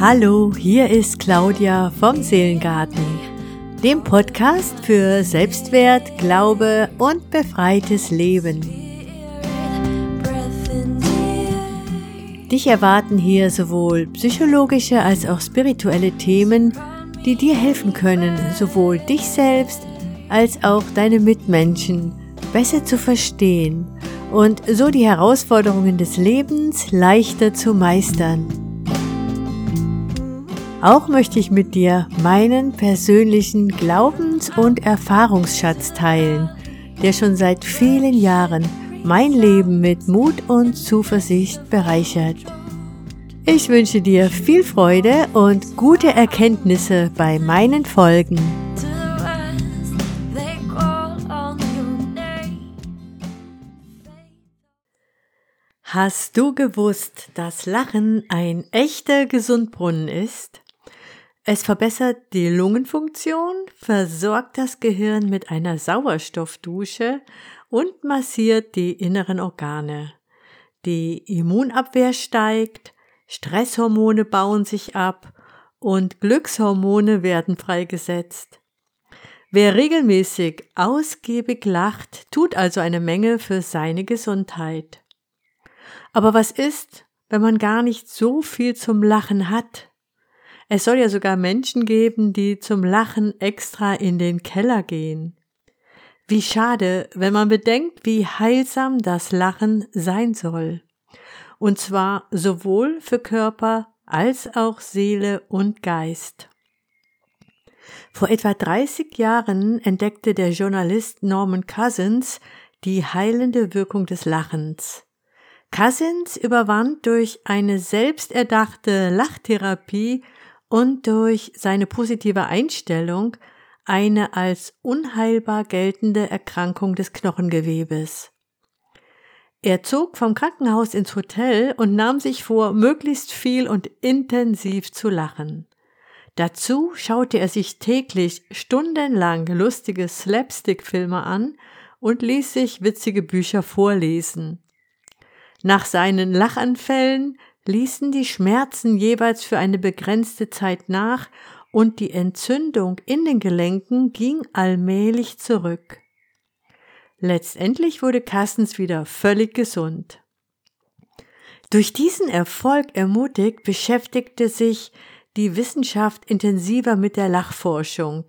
Hallo, hier ist Claudia vom Seelengarten, dem Podcast für Selbstwert, Glaube und befreites Leben. Dich erwarten hier sowohl psychologische als auch spirituelle Themen, die dir helfen können, sowohl dich selbst als auch deine Mitmenschen besser zu verstehen und so die Herausforderungen des Lebens leichter zu meistern. Auch möchte ich mit dir meinen persönlichen Glaubens- und Erfahrungsschatz teilen, der schon seit vielen Jahren mein Leben mit Mut und Zuversicht bereichert. Ich wünsche dir viel Freude und gute Erkenntnisse bei meinen Folgen. Hast du gewusst, dass Lachen ein echter Gesundbrunnen ist? Es verbessert die Lungenfunktion, versorgt das Gehirn mit einer Sauerstoffdusche und massiert die inneren Organe. Die Immunabwehr steigt, Stresshormone bauen sich ab und Glückshormone werden freigesetzt. Wer regelmäßig ausgiebig lacht, tut also eine Menge für seine Gesundheit. Aber was ist, wenn man gar nicht so viel zum Lachen hat? Es soll ja sogar Menschen geben, die zum Lachen extra in den Keller gehen. Wie schade, wenn man bedenkt, wie heilsam das Lachen sein soll. Und zwar sowohl für Körper als auch Seele und Geist. Vor etwa 30 Jahren entdeckte der Journalist Norman Cousins die heilende Wirkung des Lachens. Cousins überwand durch eine selbsterdachte Lachtherapie und durch seine positive Einstellung eine als unheilbar geltende Erkrankung des Knochengewebes. Er zog vom Krankenhaus ins Hotel und nahm sich vor, möglichst viel und intensiv zu lachen. Dazu schaute er sich täglich stundenlang lustige Slapstick-Filme an und ließ sich witzige Bücher vorlesen. Nach seinen Lachanfällen ließen die Schmerzen jeweils für eine begrenzte Zeit nach und die Entzündung in den Gelenken ging allmählich zurück. Letztendlich wurde Carstens wieder völlig gesund. Durch diesen Erfolg ermutigt beschäftigte sich die Wissenschaft intensiver mit der Lachforschung,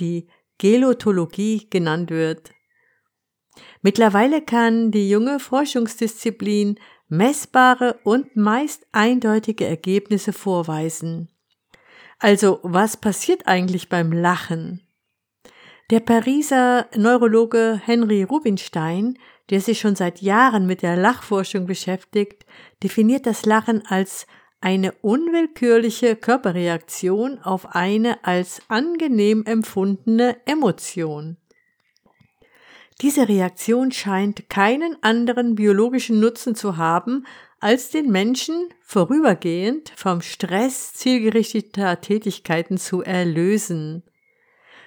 die Gelotologie genannt wird. Mittlerweile kann die junge Forschungsdisziplin messbare und meist eindeutige Ergebnisse vorweisen. Also, was passiert eigentlich beim Lachen? Der Pariser Neurologe Henry Rubinstein, der sich schon seit Jahren mit der Lachforschung beschäftigt, definiert das Lachen als eine unwillkürliche Körperreaktion auf eine als angenehm empfundene Emotion. Diese Reaktion scheint keinen anderen biologischen Nutzen zu haben, als den Menschen vorübergehend vom Stress zielgerichteter Tätigkeiten zu erlösen.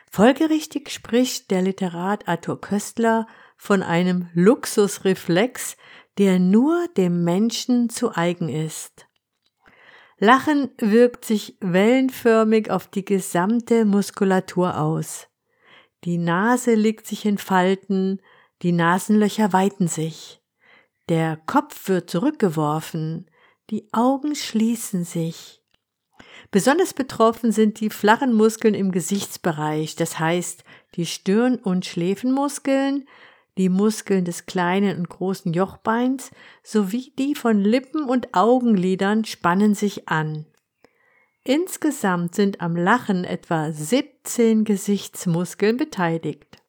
Folgerichtig spricht der Literat Arthur Köstler von einem Luxusreflex, der nur dem Menschen zu eigen ist. Lachen wirkt sich wellenförmig auf die gesamte Muskulatur aus. Die Nase legt sich in Falten, die Nasenlöcher weiten sich. Der Kopf wird zurückgeworfen, die Augen schließen sich. Besonders betroffen sind die flachen Muskeln im Gesichtsbereich, das heißt die Stirn- und Schläfenmuskeln, die Muskeln des kleinen und großen Jochbeins sowie die von Lippen und Augenlidern spannen sich an. Insgesamt sind am Lachen etwa 17 Gesichtsmuskeln beteiligt.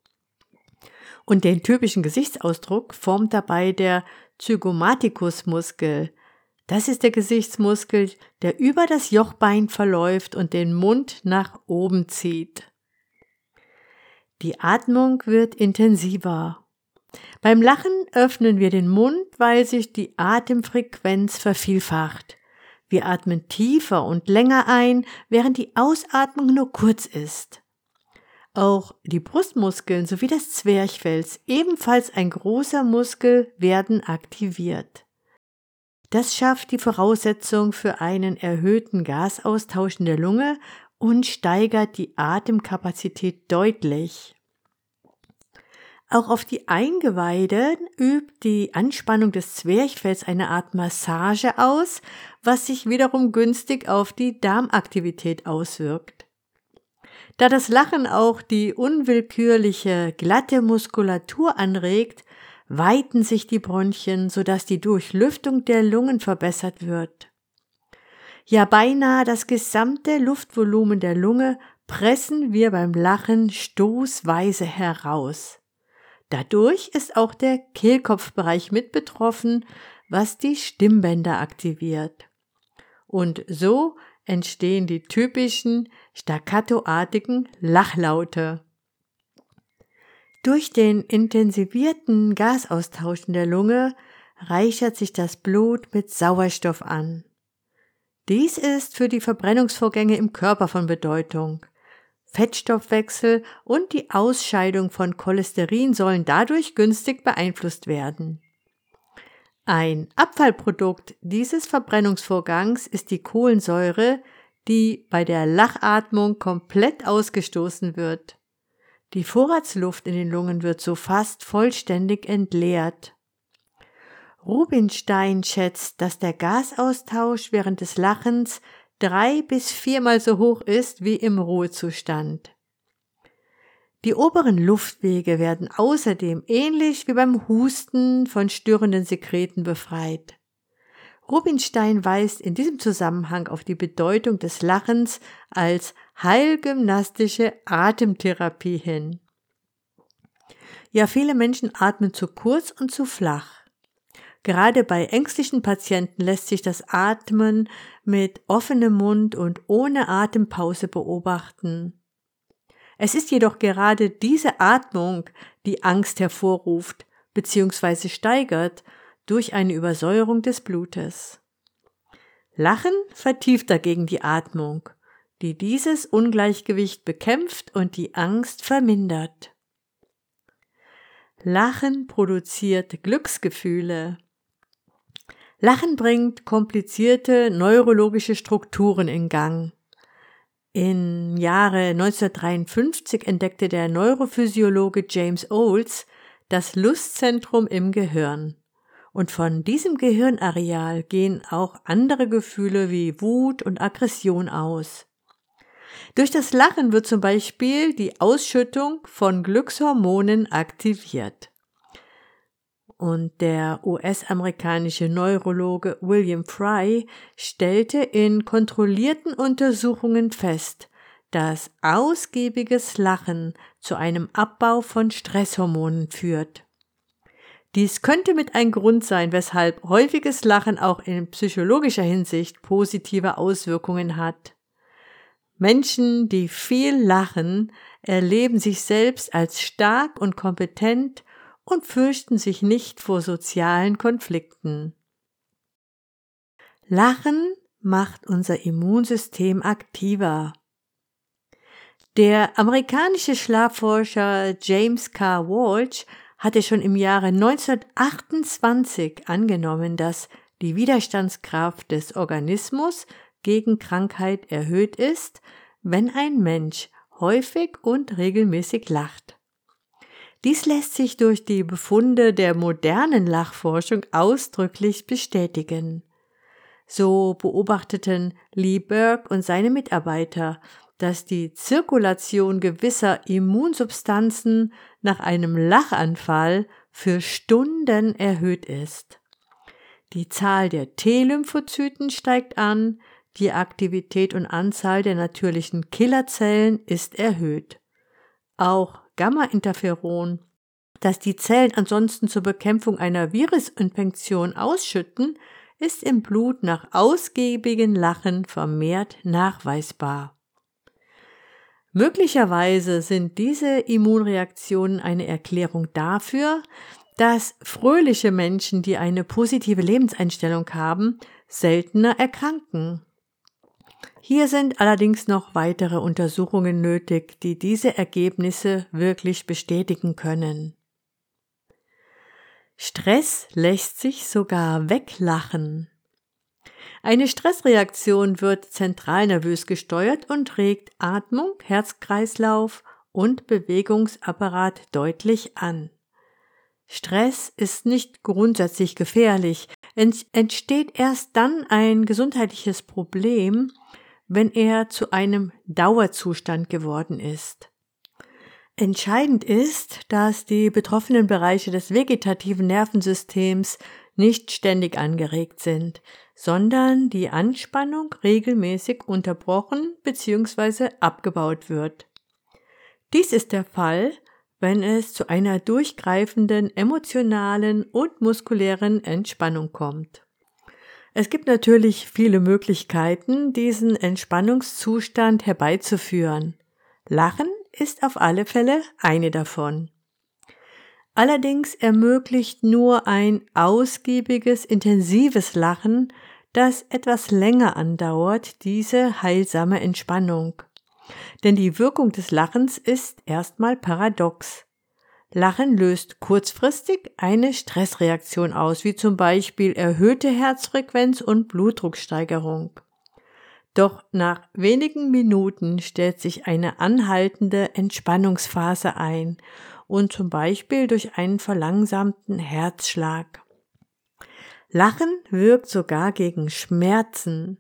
Und den typischen Gesichtsausdruck formt dabei der Zygomaticus-Muskel. Das ist der Gesichtsmuskel, der über das Jochbein verläuft und den Mund nach oben zieht. Die Atmung wird intensiver. Beim Lachen öffnen wir den Mund, weil sich die Atemfrequenz vervielfacht. Wir atmen tiefer und länger ein, während die Ausatmung nur kurz ist. Auch die Brustmuskeln sowie das Zwerchfell, ebenfalls ein großer Muskel, werden aktiviert. Das schafft die Voraussetzung für einen erhöhten Gasaustausch in der Lunge und steigert die Atemkapazität deutlich. Auch auf die Eingeweide übt die Anspannung des Zwerchfells eine Art Massage aus, was sich wiederum günstig auf die Darmaktivität auswirkt. Da das Lachen auch die unwillkürliche glatte Muskulatur anregt, weiten sich die Bronchien, sodass die Durchlüftung der Lungen verbessert wird. Ja, beinahe das gesamte Luftvolumen der Lunge pressen wir beim Lachen stoßweise heraus. Dadurch ist auch der Kehlkopfbereich mit betroffen, was die Stimmbänder aktiviert. Und so entstehen die typischen staccatoartigen Lachlaute. Durch den intensivierten Gasaustausch in der Lunge reichert sich das Blut mit Sauerstoff an. Dies ist für die Verbrennungsvorgänge im Körper von Bedeutung. Fettstoffwechsel und die Ausscheidung von Cholesterin sollen dadurch günstig beeinflusst werden. Ein Abfallprodukt dieses Verbrennungsvorgangs ist die Kohlensäure, die bei der Lachatmung komplett ausgestoßen wird. Die Vorratsluft in den Lungen wird so fast vollständig entleert. Rubinstein schätzt, dass der Gasaustausch während des Lachens drei bis viermal so hoch ist wie im Ruhezustand. Die oberen Luftwege werden außerdem ähnlich wie beim Husten von störenden Sekreten befreit. Rubinstein weist in diesem Zusammenhang auf die Bedeutung des Lachens als heilgymnastische Atemtherapie hin. Ja, viele Menschen atmen zu kurz und zu flach. Gerade bei ängstlichen Patienten lässt sich das Atmen mit offenem Mund und ohne Atempause beobachten. Es ist jedoch gerade diese Atmung, die Angst hervorruft bzw. steigert durch eine Übersäuerung des Blutes. Lachen vertieft dagegen die Atmung, die dieses Ungleichgewicht bekämpft und die Angst vermindert. Lachen produziert Glücksgefühle. Lachen bringt komplizierte neurologische Strukturen in Gang. Im Jahre 1953 entdeckte der Neurophysiologe James Olds das Lustzentrum im Gehirn. Und von diesem Gehirnareal gehen auch andere Gefühle wie Wut und Aggression aus. Durch das Lachen wird zum Beispiel die Ausschüttung von Glückshormonen aktiviert und der US-amerikanische Neurologe William Fry stellte in kontrollierten Untersuchungen fest, dass ausgiebiges Lachen zu einem Abbau von Stresshormonen führt. Dies könnte mit ein Grund sein, weshalb häufiges Lachen auch in psychologischer Hinsicht positive Auswirkungen hat. Menschen, die viel lachen, erleben sich selbst als stark und kompetent und fürchten sich nicht vor sozialen Konflikten. Lachen macht unser Immunsystem aktiver. Der amerikanische Schlafforscher James K. Walsh hatte schon im Jahre 1928 angenommen, dass die Widerstandskraft des Organismus gegen Krankheit erhöht ist, wenn ein Mensch häufig und regelmäßig lacht. Dies lässt sich durch die Befunde der modernen Lachforschung ausdrücklich bestätigen. So beobachteten Lee Burke und seine Mitarbeiter, dass die Zirkulation gewisser Immunsubstanzen nach einem Lachanfall für Stunden erhöht ist. Die Zahl der T-Lymphozyten steigt an, die Aktivität und Anzahl der natürlichen Killerzellen ist erhöht. Auch Gamma-Interferon, das die Zellen ansonsten zur Bekämpfung einer Virusinfektion ausschütten, ist im Blut nach ausgiebigen Lachen vermehrt nachweisbar. Möglicherweise sind diese Immunreaktionen eine Erklärung dafür, dass fröhliche Menschen, die eine positive Lebenseinstellung haben, seltener erkranken. Hier sind allerdings noch weitere Untersuchungen nötig, die diese Ergebnisse wirklich bestätigen können. Stress lässt sich sogar weglachen. Eine Stressreaktion wird zentral nervös gesteuert und regt Atmung, Herzkreislauf und Bewegungsapparat deutlich an. Stress ist nicht grundsätzlich gefährlich. Entsteht erst dann ein gesundheitliches Problem, wenn er zu einem Dauerzustand geworden ist. Entscheidend ist, dass die betroffenen Bereiche des vegetativen Nervensystems nicht ständig angeregt sind, sondern die Anspannung regelmäßig unterbrochen bzw. abgebaut wird. Dies ist der Fall, wenn es zu einer durchgreifenden emotionalen und muskulären Entspannung kommt. Es gibt natürlich viele Möglichkeiten, diesen Entspannungszustand herbeizuführen. Lachen ist auf alle Fälle eine davon. Allerdings ermöglicht nur ein ausgiebiges, intensives Lachen, das etwas länger andauert, diese heilsame Entspannung. Denn die Wirkung des Lachens ist erstmal paradox. Lachen löst kurzfristig eine Stressreaktion aus, wie zum Beispiel erhöhte Herzfrequenz und Blutdrucksteigerung. Doch nach wenigen Minuten stellt sich eine anhaltende Entspannungsphase ein und zum Beispiel durch einen verlangsamten Herzschlag. Lachen wirkt sogar gegen Schmerzen.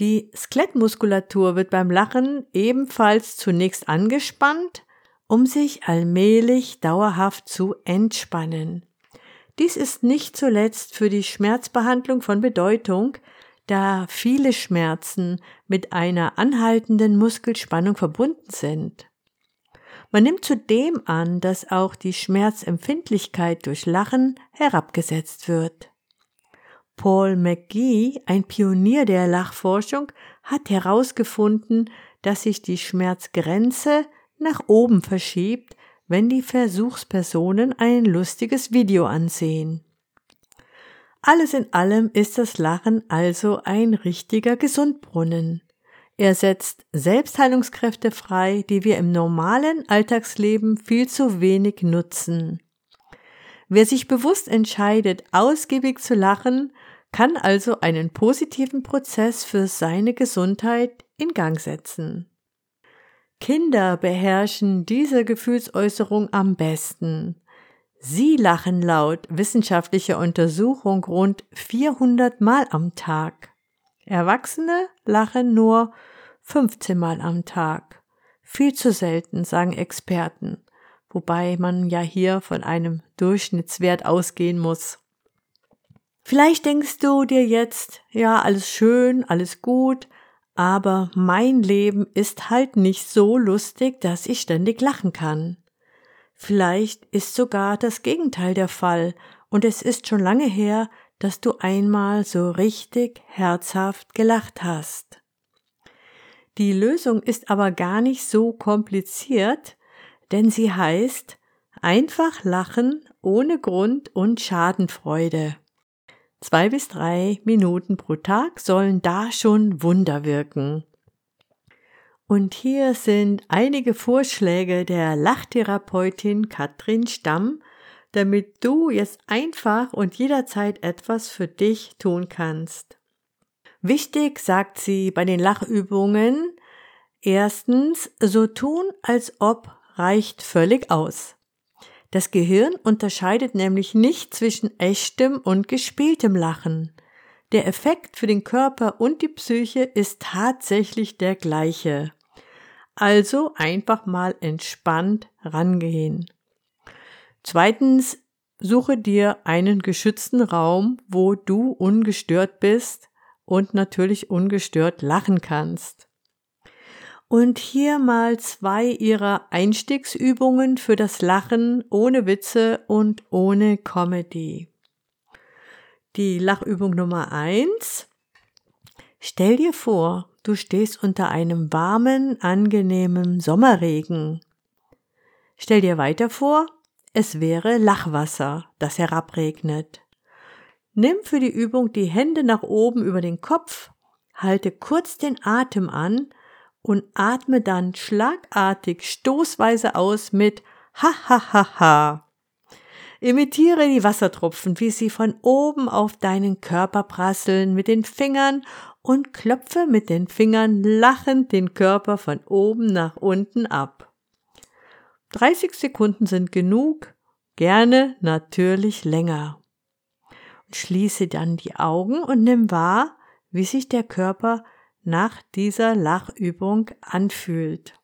Die Skelettmuskulatur wird beim Lachen ebenfalls zunächst angespannt, um sich allmählich dauerhaft zu entspannen. Dies ist nicht zuletzt für die Schmerzbehandlung von Bedeutung, da viele Schmerzen mit einer anhaltenden Muskelspannung verbunden sind. Man nimmt zudem an, dass auch die Schmerzempfindlichkeit durch Lachen herabgesetzt wird. Paul McGee, ein Pionier der Lachforschung, hat herausgefunden, dass sich die Schmerzgrenze nach oben verschiebt, wenn die Versuchspersonen ein lustiges Video ansehen. Alles in allem ist das Lachen also ein richtiger Gesundbrunnen. Er setzt Selbstheilungskräfte frei, die wir im normalen Alltagsleben viel zu wenig nutzen. Wer sich bewusst entscheidet, ausgiebig zu lachen, kann also einen positiven Prozess für seine Gesundheit in Gang setzen. Kinder beherrschen diese Gefühlsäußerung am besten. Sie lachen laut wissenschaftlicher Untersuchung rund 400 Mal am Tag. Erwachsene lachen nur 15 Mal am Tag. Viel zu selten, sagen Experten, wobei man ja hier von einem Durchschnittswert ausgehen muss. Vielleicht denkst du dir jetzt, ja, alles schön, alles gut, aber mein Leben ist halt nicht so lustig, dass ich ständig lachen kann. Vielleicht ist sogar das Gegenteil der Fall und es ist schon lange her, dass du einmal so richtig herzhaft gelacht hast. Die Lösung ist aber gar nicht so kompliziert, denn sie heißt einfach lachen ohne Grund und Schadenfreude. Zwei bis drei Minuten pro Tag sollen da schon Wunder wirken. Und hier sind einige Vorschläge der Lachtherapeutin Katrin Stamm, damit du jetzt einfach und jederzeit etwas für dich tun kannst. Wichtig, sagt sie bei den Lachübungen, erstens, so tun, als ob reicht völlig aus. Das Gehirn unterscheidet nämlich nicht zwischen echtem und gespieltem Lachen. Der Effekt für den Körper und die Psyche ist tatsächlich der gleiche. Also einfach mal entspannt rangehen. Zweitens, suche dir einen geschützten Raum, wo du ungestört bist und natürlich ungestört lachen kannst. Und hier mal zwei ihrer Einstiegsübungen für das Lachen ohne Witze und ohne Comedy. Die Lachübung Nummer eins. Stell dir vor, du stehst unter einem warmen, angenehmen Sommerregen. Stell dir weiter vor, es wäre Lachwasser, das herabregnet. Nimm für die Übung die Hände nach oben über den Kopf, halte kurz den Atem an und atme dann schlagartig stoßweise aus mit ha ha ha ha. Imitiere die Wassertropfen, wie sie von oben auf deinen Körper prasseln mit den Fingern und klopfe mit den Fingern lachend den Körper von oben nach unten ab. 30 Sekunden sind genug, gerne natürlich länger. Schließe dann die Augen und nimm wahr, wie sich der Körper nach dieser Lachübung anfühlt.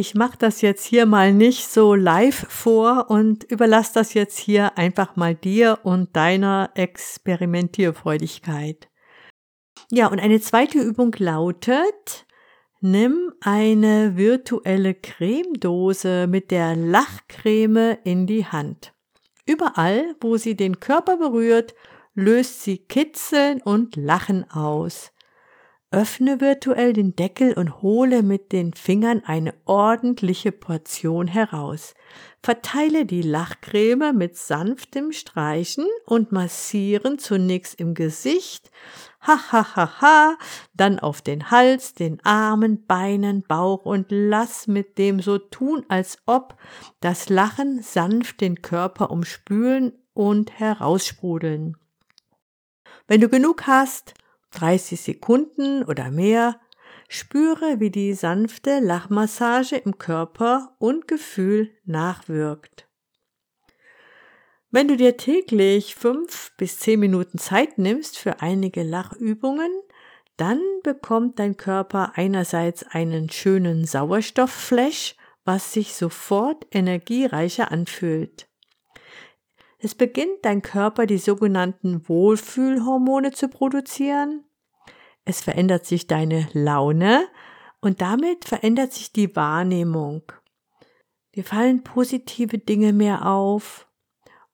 Ich mache das jetzt hier mal nicht so live vor und überlasse das jetzt hier einfach mal dir und deiner Experimentierfreudigkeit. Ja, und eine zweite Übung lautet, nimm eine virtuelle Cremedose mit der Lachcreme in die Hand. Überall, wo sie den Körper berührt, löst sie Kitzeln und Lachen aus. Öffne virtuell den Deckel und hole mit den Fingern eine ordentliche Portion heraus. Verteile die Lachcreme mit sanftem Streichen und Massieren zunächst im Gesicht, ha ha ha ha, dann auf den Hals, den Armen, Beinen, Bauch und lass mit dem so tun, als ob das Lachen sanft den Körper umspülen und heraussprudeln. Wenn du genug hast, 30 Sekunden oder mehr, spüre, wie die sanfte Lachmassage im Körper und Gefühl nachwirkt. Wenn du dir täglich fünf bis zehn Minuten Zeit nimmst für einige Lachübungen, dann bekommt dein Körper einerseits einen schönen Sauerstoffflash, was sich sofort energiereicher anfühlt. Es beginnt dein Körper die sogenannten Wohlfühlhormone zu produzieren. Es verändert sich deine Laune und damit verändert sich die Wahrnehmung. Dir fallen positive Dinge mehr auf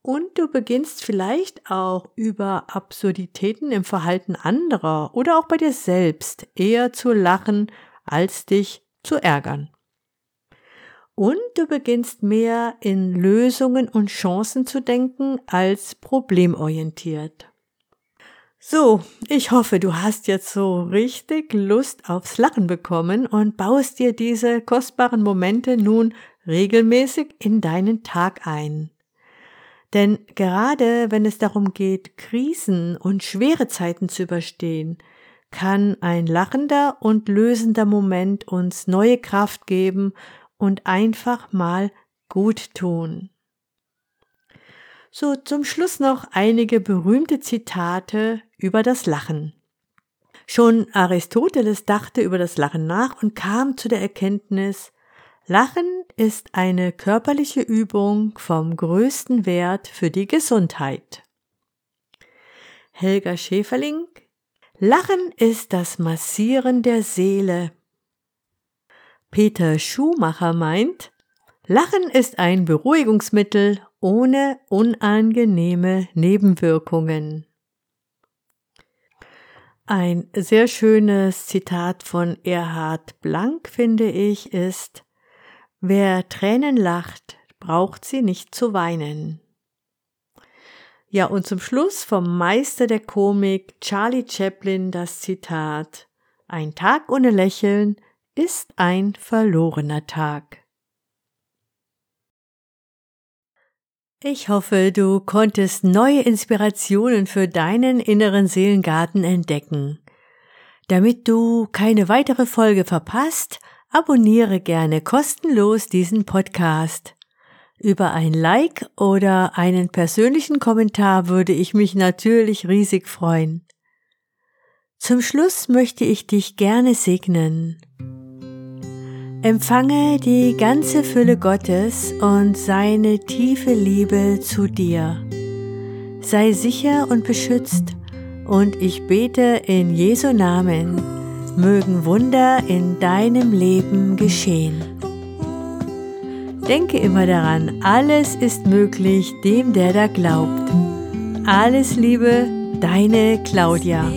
und du beginnst vielleicht auch über Absurditäten im Verhalten anderer oder auch bei dir selbst eher zu lachen, als dich zu ärgern und du beginnst mehr in Lösungen und Chancen zu denken als problemorientiert. So, ich hoffe, du hast jetzt so richtig Lust aufs Lachen bekommen und baust dir diese kostbaren Momente nun regelmäßig in deinen Tag ein. Denn gerade wenn es darum geht, Krisen und schwere Zeiten zu überstehen, kann ein lachender und lösender Moment uns neue Kraft geben und einfach mal gut tun. So zum Schluss noch einige berühmte Zitate über das Lachen. Schon Aristoteles dachte über das Lachen nach und kam zu der Erkenntnis, Lachen ist eine körperliche Übung vom größten Wert für die Gesundheit. Helga Schäferling Lachen ist das Massieren der Seele. Peter Schumacher meint, Lachen ist ein Beruhigungsmittel ohne unangenehme Nebenwirkungen. Ein sehr schönes Zitat von Erhard Blank, finde ich, ist, wer Tränen lacht, braucht sie nicht zu weinen. Ja, und zum Schluss vom Meister der Komik Charlie Chaplin das Zitat, ein Tag ohne Lächeln ist ein verlorener Tag. Ich hoffe, du konntest neue Inspirationen für deinen inneren Seelengarten entdecken. Damit du keine weitere Folge verpasst, abonniere gerne kostenlos diesen Podcast. Über ein Like oder einen persönlichen Kommentar würde ich mich natürlich riesig freuen. Zum Schluss möchte ich dich gerne segnen. Empfange die ganze Fülle Gottes und seine tiefe Liebe zu dir. Sei sicher und beschützt und ich bete in Jesu Namen, mögen Wunder in deinem Leben geschehen. Denke immer daran, alles ist möglich dem, der da glaubt. Alles Liebe, deine Claudia.